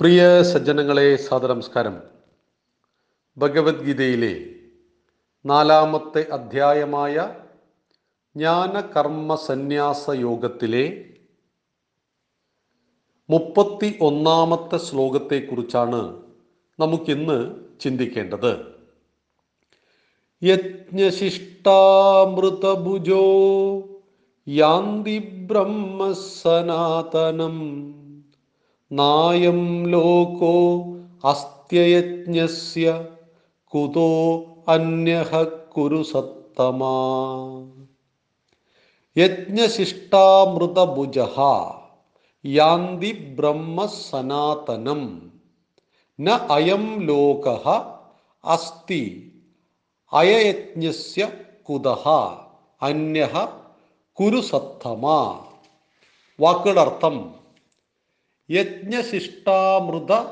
പ്രിയ സജ്ജനങ്ങളെ സാദനമസ്കാരം ഭഗവത്ഗീതയിലെ നാലാമത്തെ അധ്യായമായ ജ്ഞാനകർമ്മ സന്യാസ യോഗത്തിലെ മുപ്പത്തി ഒന്നാമത്തെ ശ്ലോകത്തെക്കുറിച്ചാണ് നമുക്കിന്ന് ചിന്തിക്കേണ്ടത്. യജ്ഞശിഷ്ടാമൃതഭുജോ യാന്തി ബ്രഹ്മസനാതനം. നായം ലോകോ അസ്ത്യയജ്ഞസ്യ കുതോ അന്യഹ കുരു സത്തമാ. യജ്ഞശിഷ്ടാമൃതഭുജ യാന്തി ബ്രഹ്മ സനാതനം. ന അയം ലോക അസ്തി അയയജ്ഞസ്യ കുത അന്യഹ കുരു സത്തമാ. വാക്കുകളുടെ അർത്ഥം യജ്ഞശിഷ്ടാമൃത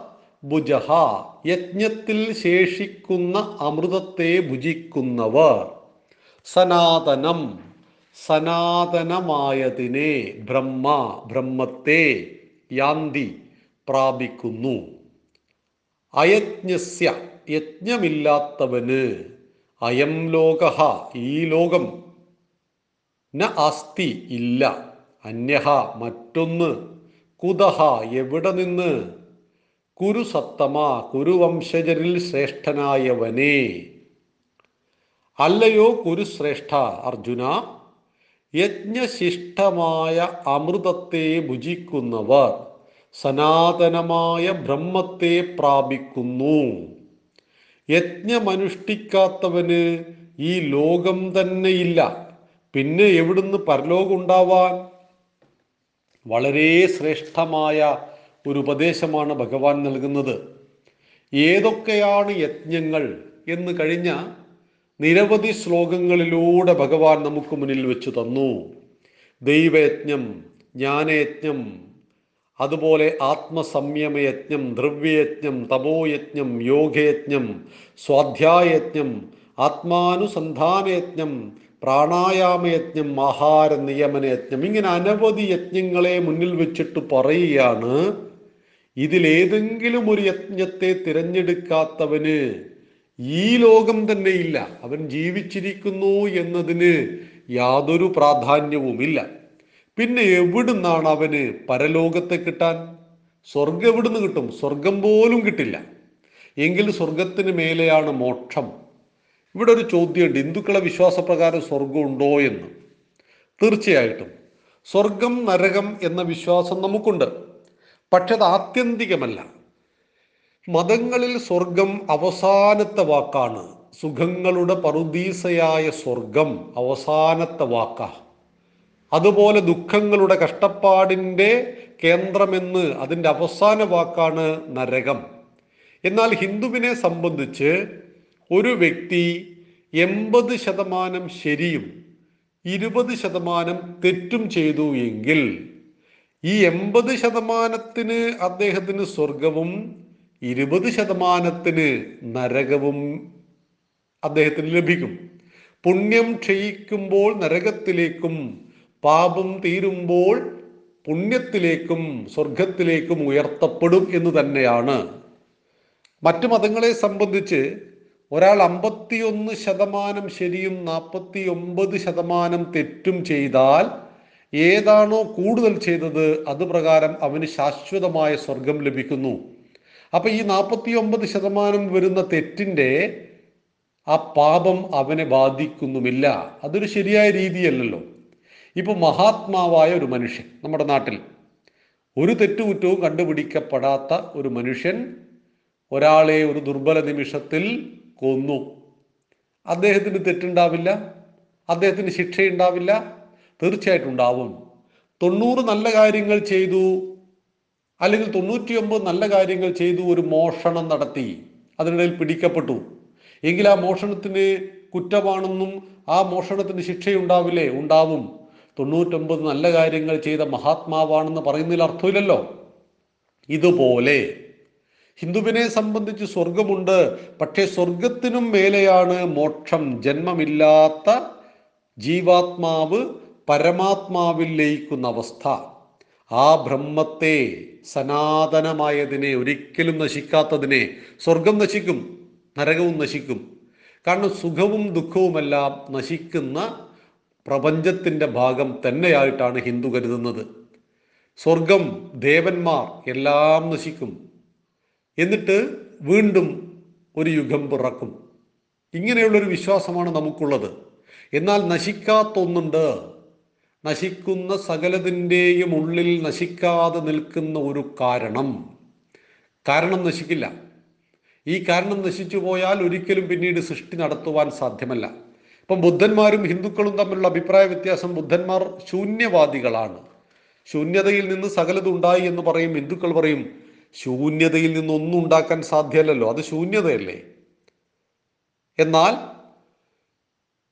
ഭുജഹ. യജ്ഞത്തിൽ ശേഷിക്കുന്ന അമൃതത്തെ ഭുജിക്കുന്നവർ. സനാതനം. സനാതനമായതിനെ ബ്രഹ്മ ബ്രഹ്മത്തെ യാന്തി പ്രാപിക്കുന്നു. അയജ്ഞസ്യ. യജ്ഞമില്ലാത്തവന് അയം ലോക ഈ ലോകം ന അസ്തി ഇല്ല. അന്യഹ മറ്റൊന്ന് കുതഹ എവിടെ നിന്ന്? കുരു സത്തമ കുരുവംശജരിൽ ശ്രേഷ്ഠനായവനെ. അല്ലയോ കുരുശ്രേഷ്ഠ അർജുന യജ്ഞശിഷ്ടമായ അമൃതത്തെ ഭുജിക്കുന്നവർ സനാതനമായ ബ്രഹ്മത്തെ പ്രാപിക്കുന്നു. യജ്ഞമനുഷ്ഠിക്കാത്തവന് ഈ ലോകം തന്നെയില്ല പിന്നെ എവിടുന്ന് പരലോകം ഉണ്ടാവാൻ? വളരെ ശ്രേഷ്ഠമായ ഒരു ഉപദേശമാണ് ഭഗവാൻ നൽകുന്നത്. ഏതൊക്കെയാണ് യജ്ഞങ്ങൾ എന്ന് കഴിഞ്ഞ നിരവധി ശ്ലോകങ്ങളിലൂടെ ഭഗവാൻ നമുക്ക് മുന്നിൽ വെച്ചു തന്നു. ദൈവയജ്ഞം ജ്ഞാനയജ്ഞം അതുപോലെ ആത്മസംയമയജ്ഞം ദ്രവ്യയജ്ഞം തപോയജ്ഞം യോഗയജ്ഞം സ്വാധ്യായജ്ഞം ആത്മാനുസന്ധാനയജ്ഞം പ്രാണായാമയജ്ഞം ആഹാര നിയമനയജ്ഞം ഇങ്ങനെ അനവധി യജ്ഞങ്ങളെ മുന്നിൽ വെച്ചിട്ട് പറയുകയാണ്. ഇതിലേതെങ്കിലും ഒരു യജ്ഞത്തെ തിരഞ്ഞെടുക്കാത്തവന് ഈ ലോകം തന്നെ ഇല്ല. അവൻ ജീവിച്ചിരിക്കുന്നു എന്നതിന് യാതൊരു പ്രാധാന്യവുമില്ല പിന്നെ എവിടുന്നാണ് അവന് പരലോകത്തെ കിട്ടാൻ? സ്വർഗം എവിടുന്ന് കിട്ടും? സ്വർഗം പോലും കിട്ടില്ല. എങ്കിൽ സ്വർഗത്തിന് മേലെയാണ് മോക്ഷം. ഇവിടെ ഒരു ചോദ്യമുണ്ട്. ഹിന്ദുക്കളെ വിശ്വാസപ്രകാരം സ്വർഗം ഉണ്ടോ എന്ന്. തീർച്ചയായിട്ടും. സ്വർഗം നരകം എന്ന വിശ്വാസം നമുക്കുണ്ട്. പക്ഷെ അത് ആത്യന്തികമല്ല. മതങ്ങളിൽ സ്വർഗം അവസാനത്തെ വാക്കാണ്. സുഖങ്ങളുടെ പറുദീസയായ സ്വർഗം അവസാനത്തെ വാക്കാ. അതുപോലെ ദുഃഖങ്ങളുടെ കഷ്ടപ്പാടിന്റെ കേന്ദ്രമെന്ന് അതിന്റെ അവസാന വാക്കാണ് നരകം. എന്നാൽ ഹിന്ദുവിനെ സംബന്ധിച്ച് ഒരു വ്യക്തി എൺപത് ശതമാനം ശരിയും ഇരുപത് ശതമാനം തെറ്റും ചെയ്തു എങ്കിൽ ഈ എൺപത് ശതമാനത്തിന് അദ്ദേഹത്തിന് സ്വർഗവും ഇരുപത് ശതമാനത്തിന് നരകവും അദ്ദേഹത്തിന് ലഭിക്കും. പുണ്യം ക്ഷയിക്കുമ്പോൾ നരകത്തിലേക്കും പാപം തീരുമ്പോൾ പുണ്യത്തിലേക്കും സ്വർഗത്തിലേക്കും ഉയർത്തപ്പെടും എന്ന് തന്നെയാണ്. മറ്റു മതങ്ങളെ സംബന്ധിച്ച് ഒരാൾ അമ്പത്തിയൊന്ന് ശതമാനം ശരിയും നാൽപ്പത്തി ഒമ്പത് ശതമാനം തെറ്റും ചെയ്താൽ ഏതാണോ കൂടുതൽ ചെയ്തത് അത് പ്രകാരം അവന് ശാശ്വതമായ സ്വർഗം ലഭിക്കുന്നു. അപ്പൊ ഈ നാൽപ്പത്തി ഒമ്പത് ശതമാനം വരുന്ന തെറ്റിന്റെ ആ പാപം അവനെ ബാധിക്കുന്നുമില്ല. അതൊരു ശരിയായ രീതിയല്ലല്ലോ. ഇപ്പൊ മഹാത്മാവായ ഒരു മനുഷ്യൻ നമ്മുടെ നാട്ടിൽ ഒരു തെറ്റുകുറ്റവും കണ്ടുപിടിക്കപ്പെടാത്ത ഒരു മനുഷ്യൻ ഒരാളെ ഒരു ദുർബല നിമിഷത്തിൽ കൊന്നു. അദ്ദേഹത്തിന് തെറ്റുണ്ടാവില്ല. അദ്ദേഹത്തിന് ശിക്ഷയുണ്ടാവില്ല. തീർച്ചയായിട്ടും ഉണ്ടാവും. തൊണ്ണൂറ് നല്ല കാര്യങ്ങൾ ചെയ്തു. അല്ലെങ്കിൽ തൊണ്ണൂറ്റിയൊമ്പത് നല്ല കാര്യങ്ങൾ ചെയ്തു ഒരു മോഷണം നടത്തി. അതിനിടയിൽ പിടിക്കപ്പെട്ടു. എങ്കിൽ ആ മോഷണത്തിന് കുറ്റമാണെന്നും ആ മോഷണത്തിന് ശിക്ഷയുണ്ടാവില്ലേ? ഉണ്ടാവും. തൊണ്ണൂറ്റൊമ്പത് നല്ല കാര്യങ്ങൾ ചെയ്ത മഹാത്മാവാണെന്ന് പറയുന്നതിൽ അർത്ഥമില്ലല്ലോ. ഇതുപോലെ ഹിന്ദുവിനെ സംബന്ധിച്ച് സ്വർഗമുണ്ട്. പക്ഷേ സ്വർഗത്തിനും മേലെയാണ് മോക്ഷം. ജന്മമില്ലാത്ത ജീവാത്മാവ് പരമാത്മാവിൽ ലയിക്കുന്ന അവസ്ഥ. ആ ബ്രഹ്മത്തെ സനാതനമായതിനെ ഒരിക്കലും നശിക്കാത്തതിനെ സ്വർഗം നശിക്കും നരകവും നശിക്കും. കാരണം സുഖവും ദുഃഖവുമെല്ലാം നശിക്കുന്ന പ്രപഞ്ചത്തിന്റെ ഭാഗം തന്നെയായിട്ടാണ് ഹിന്ദു കരുതുന്നത്. സ്വർഗം ദേവന്മാർ എല്ലാം നശിക്കും. എന്നിട്ട് വീണ്ടും ഒരു യുഗം പിറക്കും. ഇങ്ങനെയുള്ളൊരു വിശ്വാസമാണ് നമുക്കുള്ളത്. എന്നാൽ നശിക്കാത്തൊന്നുണ്ട്. നശിക്കുന്ന സകലതിന്റെയും ഉള്ളിൽ നശിക്കാതെ നിൽക്കുന്ന ഒരു കാരണം. കാരണം നശിക്കില്ല. ഈ കാരണം നശിച്ചു പോയാൽ ഒരിക്കലും പിന്നീട് സൃഷ്ടി നടത്തുവാൻ സാധ്യമല്ല. ഇപ്പം ബുദ്ധന്മാരും ഹിന്ദുക്കളും തമ്മിലുള്ള അഭിപ്രായ വ്യത്യാസം ബുദ്ധന്മാർ ശൂന്യവാദികളാണ്. ശൂന്യതയിൽ നിന്ന് സകലതുണ്ടായി എന്ന് പറയും ഹിന്ദുക്കൾ പറയും ശൂന്യതയിൽ നിന്നൊന്നും ഉണ്ടാക്കാൻ സാധ്യമല്ലല്ലോ അത് ശൂന്യതയല്ലേ? എന്നാൽ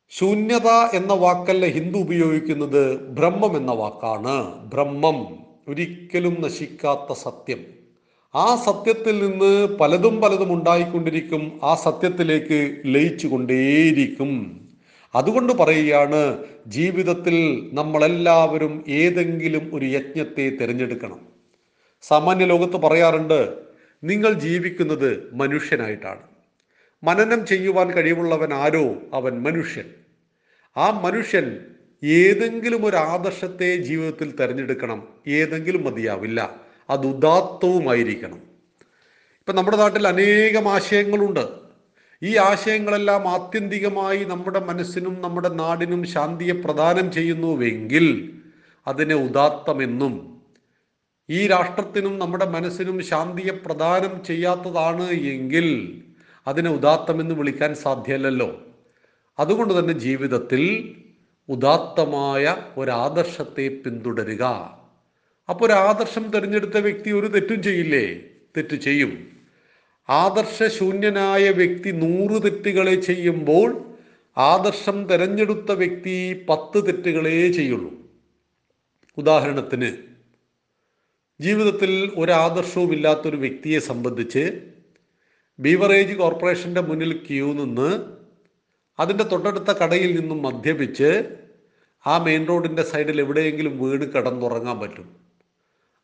ശൂന്യത എന്ന വാക്കല്ല ഹിന്ദു ഉപയോഗിക്കുന്നത്? ബ്രഹ്മം എന്ന വാക്കാണ്. ബ്രഹ്മം ഒരിക്കലും നശിക്കാത്ത സത്യം. ആ സത്യത്തിൽ നിന്ന് പലതും പലതും ഉണ്ടായിക്കൊണ്ടിരിക്കും. ആ സത്യത്തിലേക്ക് ലയിച്ചു കൊണ്ടേയിരിക്കും അതുകൊണ്ട് പറയുകയാണ് ജീവിതത്തിൽ നമ്മളെല്ലാവരും ഏതെങ്കിലും ഒരു യജ്ഞത്തെ തിരഞ്ഞെടുക്കണം. സാമാന്യ ലോകത്ത് പറയാറുണ്ട് നിങ്ങൾ ജീവിക്കുന്നത് മനുഷ്യനായിട്ടാണ്. മനനം ചെയ്യുവാൻ കഴിവുള്ളവൻ ആരോ അവൻ മനുഷ്യൻ. ആ മനുഷ്യൻ ഏതെങ്കിലും ഒരു ആദർശത്തെ ജീവിതത്തിൽ തിരഞ്ഞെടുക്കണം. ഏതെങ്കിലും മതിയാവില്ല. അത് ഉദാത്തവുമായിരിക്കണം. ഇപ്പം നമ്മുടെ നാട്ടിൽ അനേകം ആശയങ്ങളുണ്ട്. ഈ ആശയങ്ങളെല്ലാം ആത്യന്തികമായി നമ്മുടെ മനസ്സിനും നമ്മുടെ നാടിനും ശാന്തിയെ പ്രദാനം ചെയ്യുന്നുവെങ്കിൽ അതിനെ ഉദാത്തമെന്നും ഈ രാഷ്ട്രത്തിനും നമ്മുടെ മനസ്സിനും ശാന്തിയെ പ്രദാനം ചെയ്യാത്തതാണ് എങ്കിൽ അതിനെ ഉദാത്തമെന്ന് വിളിക്കാൻ സാധ്യമല്ലല്ലോ അതുകൊണ്ട് തന്നെ ജീവിതത്തിൽ ഉദാത്തമായ ഒരാദർശത്തെ പിന്തുടരുക. അപ്പോൾ ഒരു ആദർശം തിരഞ്ഞെടുത്ത വ്യക്തി ഒരു തെറ്റും ചെയ്യില്ലേ? തെറ്റ് ചെയ്യും. ആദർശശൂന്യനായ വ്യക്തി നൂറ് തെറ്റുകളെ ചെയ്യുമ്പോൾ ആദർശം തിരഞ്ഞെടുത്ത വ്യക്തി പത്ത് തെറ്റുകളേ ചെയ്യുള്ളൂ. ഉദാഹരണത്തിന് ജീവിതത്തിൽ ഒരാദർശവും ഇല്ലാത്തൊരു വ്യക്തിയെ സംബന്ധിച്ച് ബീവറേജ് കോർപ്പറേഷന്റെ മുന്നിൽ ക്യൂ നിന്ന് അതിന്റെ തൊട്ടടുത്ത കടയിൽ നിന്നും മദ്യപിച്ച് ആ മെയിൻ റോഡിന്റെ സൈഡിൽ എവിടെയെങ്കിലും വീണ് കിടന്നുറങ്ങാൻ പറ്റും.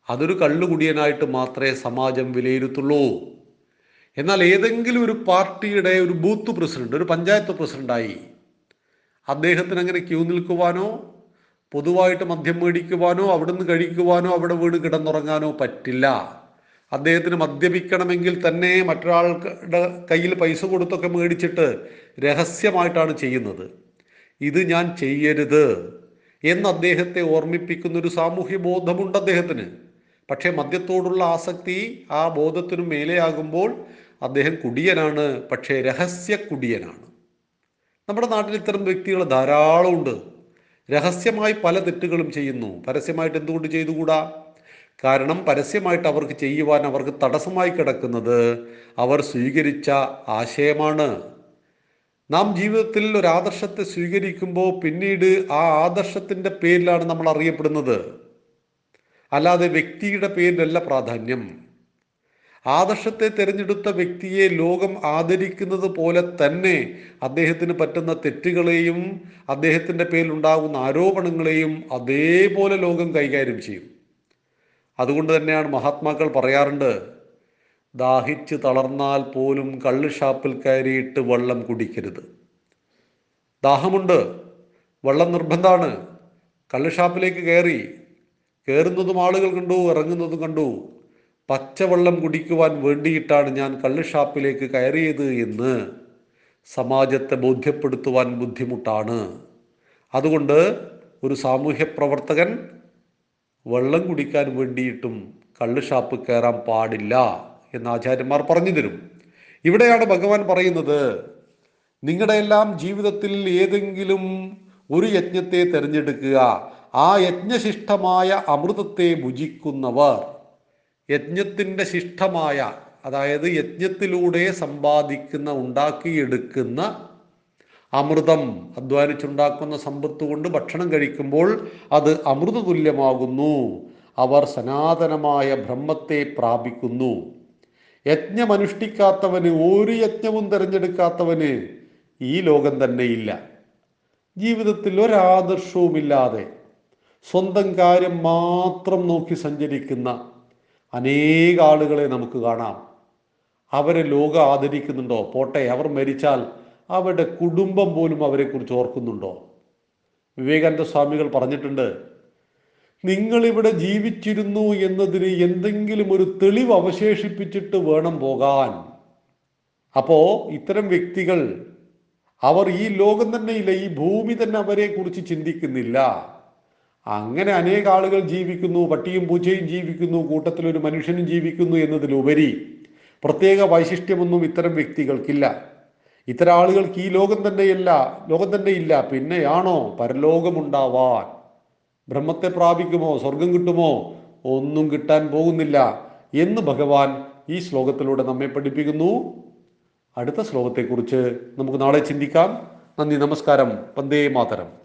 അതൊരു കള്ളുകുടിയനായിട്ട് മാത്രമേ സമാജം വിലയിരുത്തുള്ളൂ. എന്നാൽ ഏതെങ്കിലും ഒരു പാർട്ടിയുടെ ഒരു ബൂത്ത് പ്രസിഡന്റ് ഒരു പഞ്ചായത്ത് പ്രസിഡന്റായി അദ്ദേഹത്തിന് അങ്ങനെ ക്യൂ നിൽക്കുവാനോ പൊതുവായിട്ട് മദ്യം മേടിക്കുവാനോ അവിടുന്ന് കഴിക്കുവാനോ അവിടെ വീണ് കിടന്നുറങ്ങാനോ പറ്റില്ല. അദ്ദേഹത്തിന് മദ്യപിക്കണമെങ്കിൽ തന്നെ മറ്റൊരാളുടെ കയ്യിൽ പൈസ കൊടുത്തൊക്കെ മേടിച്ചിട്ട് രഹസ്യമായിട്ടാണ് ചെയ്യുന്നത്. ഇത് ഞാൻ ചെയ്യരുത് എന്ന് അദ്ദേഹത്തെ ഓർമ്മിപ്പിക്കുന്ന ഒരു സാമൂഹ്യ ബോധമുണ്ട് അദ്ദേഹത്തിന്. പക്ഷേ മദ്യത്തോടുള്ള ആസക്തി ആ ബോധത്തിനു മേലെയാകുമ്പോൾ അദ്ദേഹം കുടിയനാണ് പക്ഷേ രഹസ്യ കുടിയനാണ്. നമ്മുടെ നാട്ടിൽ ഇത്തരം വ്യക്തികൾ ധാരാളമുണ്ട്. രഹസ്യമായി പല തെറ്റുകളും ചെയ്യുന്നു. പരസ്യമായിട്ട് എന്തുകൊണ്ട് ചെയ്തുകൂടാ? കാരണം പരസ്യമായിട്ട് അവർക്ക് ചെയ്യുവാൻ അവർക്ക് തടസ്സമായി കിടക്കുന്നത് അവർ സ്വീകരിച്ച ആശയമാണ്. നാം ജീവിതത്തിൽ ഒരു ആദർശത്തെ സ്വീകരിക്കുമ്പോൾ പിന്നീട് ആ ആദർശത്തിന്റെ പേരിലാണ് നമ്മൾ അറിയപ്പെടുന്നത്. അല്ലാതെ വ്യക്തിയുടെ പേരിലല്ല പ്രാധാന്യം. ആദർശത്തെ തിരഞ്ഞെടുത്ത വ്യക്തിയെ ലോകം ആദരിക്കുന്നത് പോലെ തന്നെ അദ്ദേഹത്തിന് പറ്റുന്ന തെറ്റുകളെയും അദ്ദേഹത്തിന്റെ പേരിലുണ്ടാകുന്ന ആരോപണങ്ങളെയും അതേപോലെ ലോകം കൈകാര്യം ചെയ്യും. അതുകൊണ്ട് തന്നെയാണ് മഹാത്മാക്കൾ പറയാറുണ്ട് ദാഹിച്ച് തളർന്നാൽ പോലും കള്ള് ഷാപ്പിൽ കയറിയിട്ട് വെള്ളം കുടിക്കരുത്. ദാഹമുണ്ട് വെള്ളം നിർബന്ധമാണ്. കള്ള് ഷാപ്പിലേക്ക് കയറി കയറുന്നതും ആളുകൾ കണ്ടു ഇറങ്ങുന്നതും കണ്ടു. പച്ചവെള്ളം കുടിക്കുവാൻ വേണ്ടിയിട്ടാണ് ഞാൻ കള്ള് ഷാപ്പിലേക്ക് കയറിയത് എന്ന് സമാജത്തെ ബോധ്യപ്പെടുത്തുവാൻ ബുദ്ധിമുട്ടാണ്. അതുകൊണ്ട് ഒരു സാമൂഹ്യ പ്രവർത്തകൻ വെള്ളം കുടിക്കാൻ വേണ്ടിയിട്ടും കള്ള് ഷാപ്പ് കയറാൻ പാടില്ല എന്ന് ആചാര്യന്മാർ പറഞ്ഞു തരും. ഇവിടെയാണ് ഭഗവാൻ പറയുന്നത് നിങ്ങളുടെ എല്ലാം ജീവിതത്തിൽ ഏതെങ്കിലും ഒരു യജ്ഞത്തെ തിരഞ്ഞെടുക്കുക. ആ യജ്ഞശിഷ്ടമായ അമൃതത്തെ ഭുജിക്കുന്നവർ യജ്ഞത്തിന്റെ ശിഷ്ടമായ അതായത് യജ്ഞത്തിലൂടെ സമ്പാദിക്കുന്ന ഉണ്ടാക്കിയെടുക്കുന്ന അമൃതം അധ്വാനിച്ചുണ്ടാക്കുന്ന സമ്പത്ത് കൊണ്ട് ഭക്ഷണം കഴിക്കുമ്പോൾ അത് അമൃത തുല്യമാകുന്നു അവർ സനാതനമായ ബ്രഹ്മത്തെ പ്രാപിക്കുന്നു. യജ്ഞമനുഷ്ഠിക്കാത്തവന് ഒരു യജ്ഞവും തിരഞ്ഞെടുക്കാത്തവന് ഈ ലോകം തന്നെയില്ല. ജീവിതത്തിൽ ഒരാദർശവുമില്ലാതെ സ്വന്തം കാര്യം മാത്രം നോക്കി സഞ്ചരിക്കുന്ന അനേക ആളുകളെ നമുക്ക് കാണാം. അവരെ ലോകം ആദരിക്കുന്നുണ്ടോ? പോട്ടെ അവർ മരിച്ചാൽ അവരുടെ കുടുംബം പോലും അവരെക്കുറിച്ച് ഓർക്കുന്നുണ്ടോ? വിവേകാനന്ദ സ്വാമികൾ പറഞ്ഞിട്ടുണ്ട് നിങ്ങളിവിടെ ജീവിച്ചിരുന്നു എന്നതിന് എന്തെങ്കിലും ഒരു തെളിവ് അവശേഷിപ്പിച്ചിട്ട് വേണം പോകാൻ. അപ്പോ ഇത്തരം വ്യക്തികൾ അവർ ഈ ലോകം തന്നെയില്ല ഈ ഭൂമി തന്നെ അവരെ കുറിച്ച് ചിന്തിക്കുന്നില്ല. അങ്ങനെ അനേക ആളുകൾ ജീവിക്കുന്നു പട്ടിയും പൂച്ചയും ജീവിക്കുന്നു കൂട്ടത്തിൽ ഒരു മനുഷ്യനും ജീവിക്കുന്നു എന്നതിലുപരി പ്രത്യേക വൈശിഷ്ട്യമൊന്നും ഇത്തരം വ്യക്തികൾക്കില്ല. ഇത്തരം ആളുകൾക്ക് ഈ ലോകം തന്നെയല്ല ലോകം തന്നെ ഇല്ല പിന്നെയാണോ പരലോകമുണ്ടാവാൻ? ബ്രഹ്മത്തെ പ്രാപിക്കുമോ സ്വർഗം കിട്ടുമോ? ഒന്നും കിട്ടാൻ പോകുന്നില്ല എന്ന് ഭഗവാൻ ഈ ശ്ലോകത്തിലൂടെ നമ്മെ പഠിപ്പിക്കുന്നു. അടുത്ത ശ്ലോകത്തെക്കുറിച്ച് നമുക്ക് നാളെ ചിന്തിക്കാം. നന്ദി നമസ്കാരം. വന്ദേ മാതരം.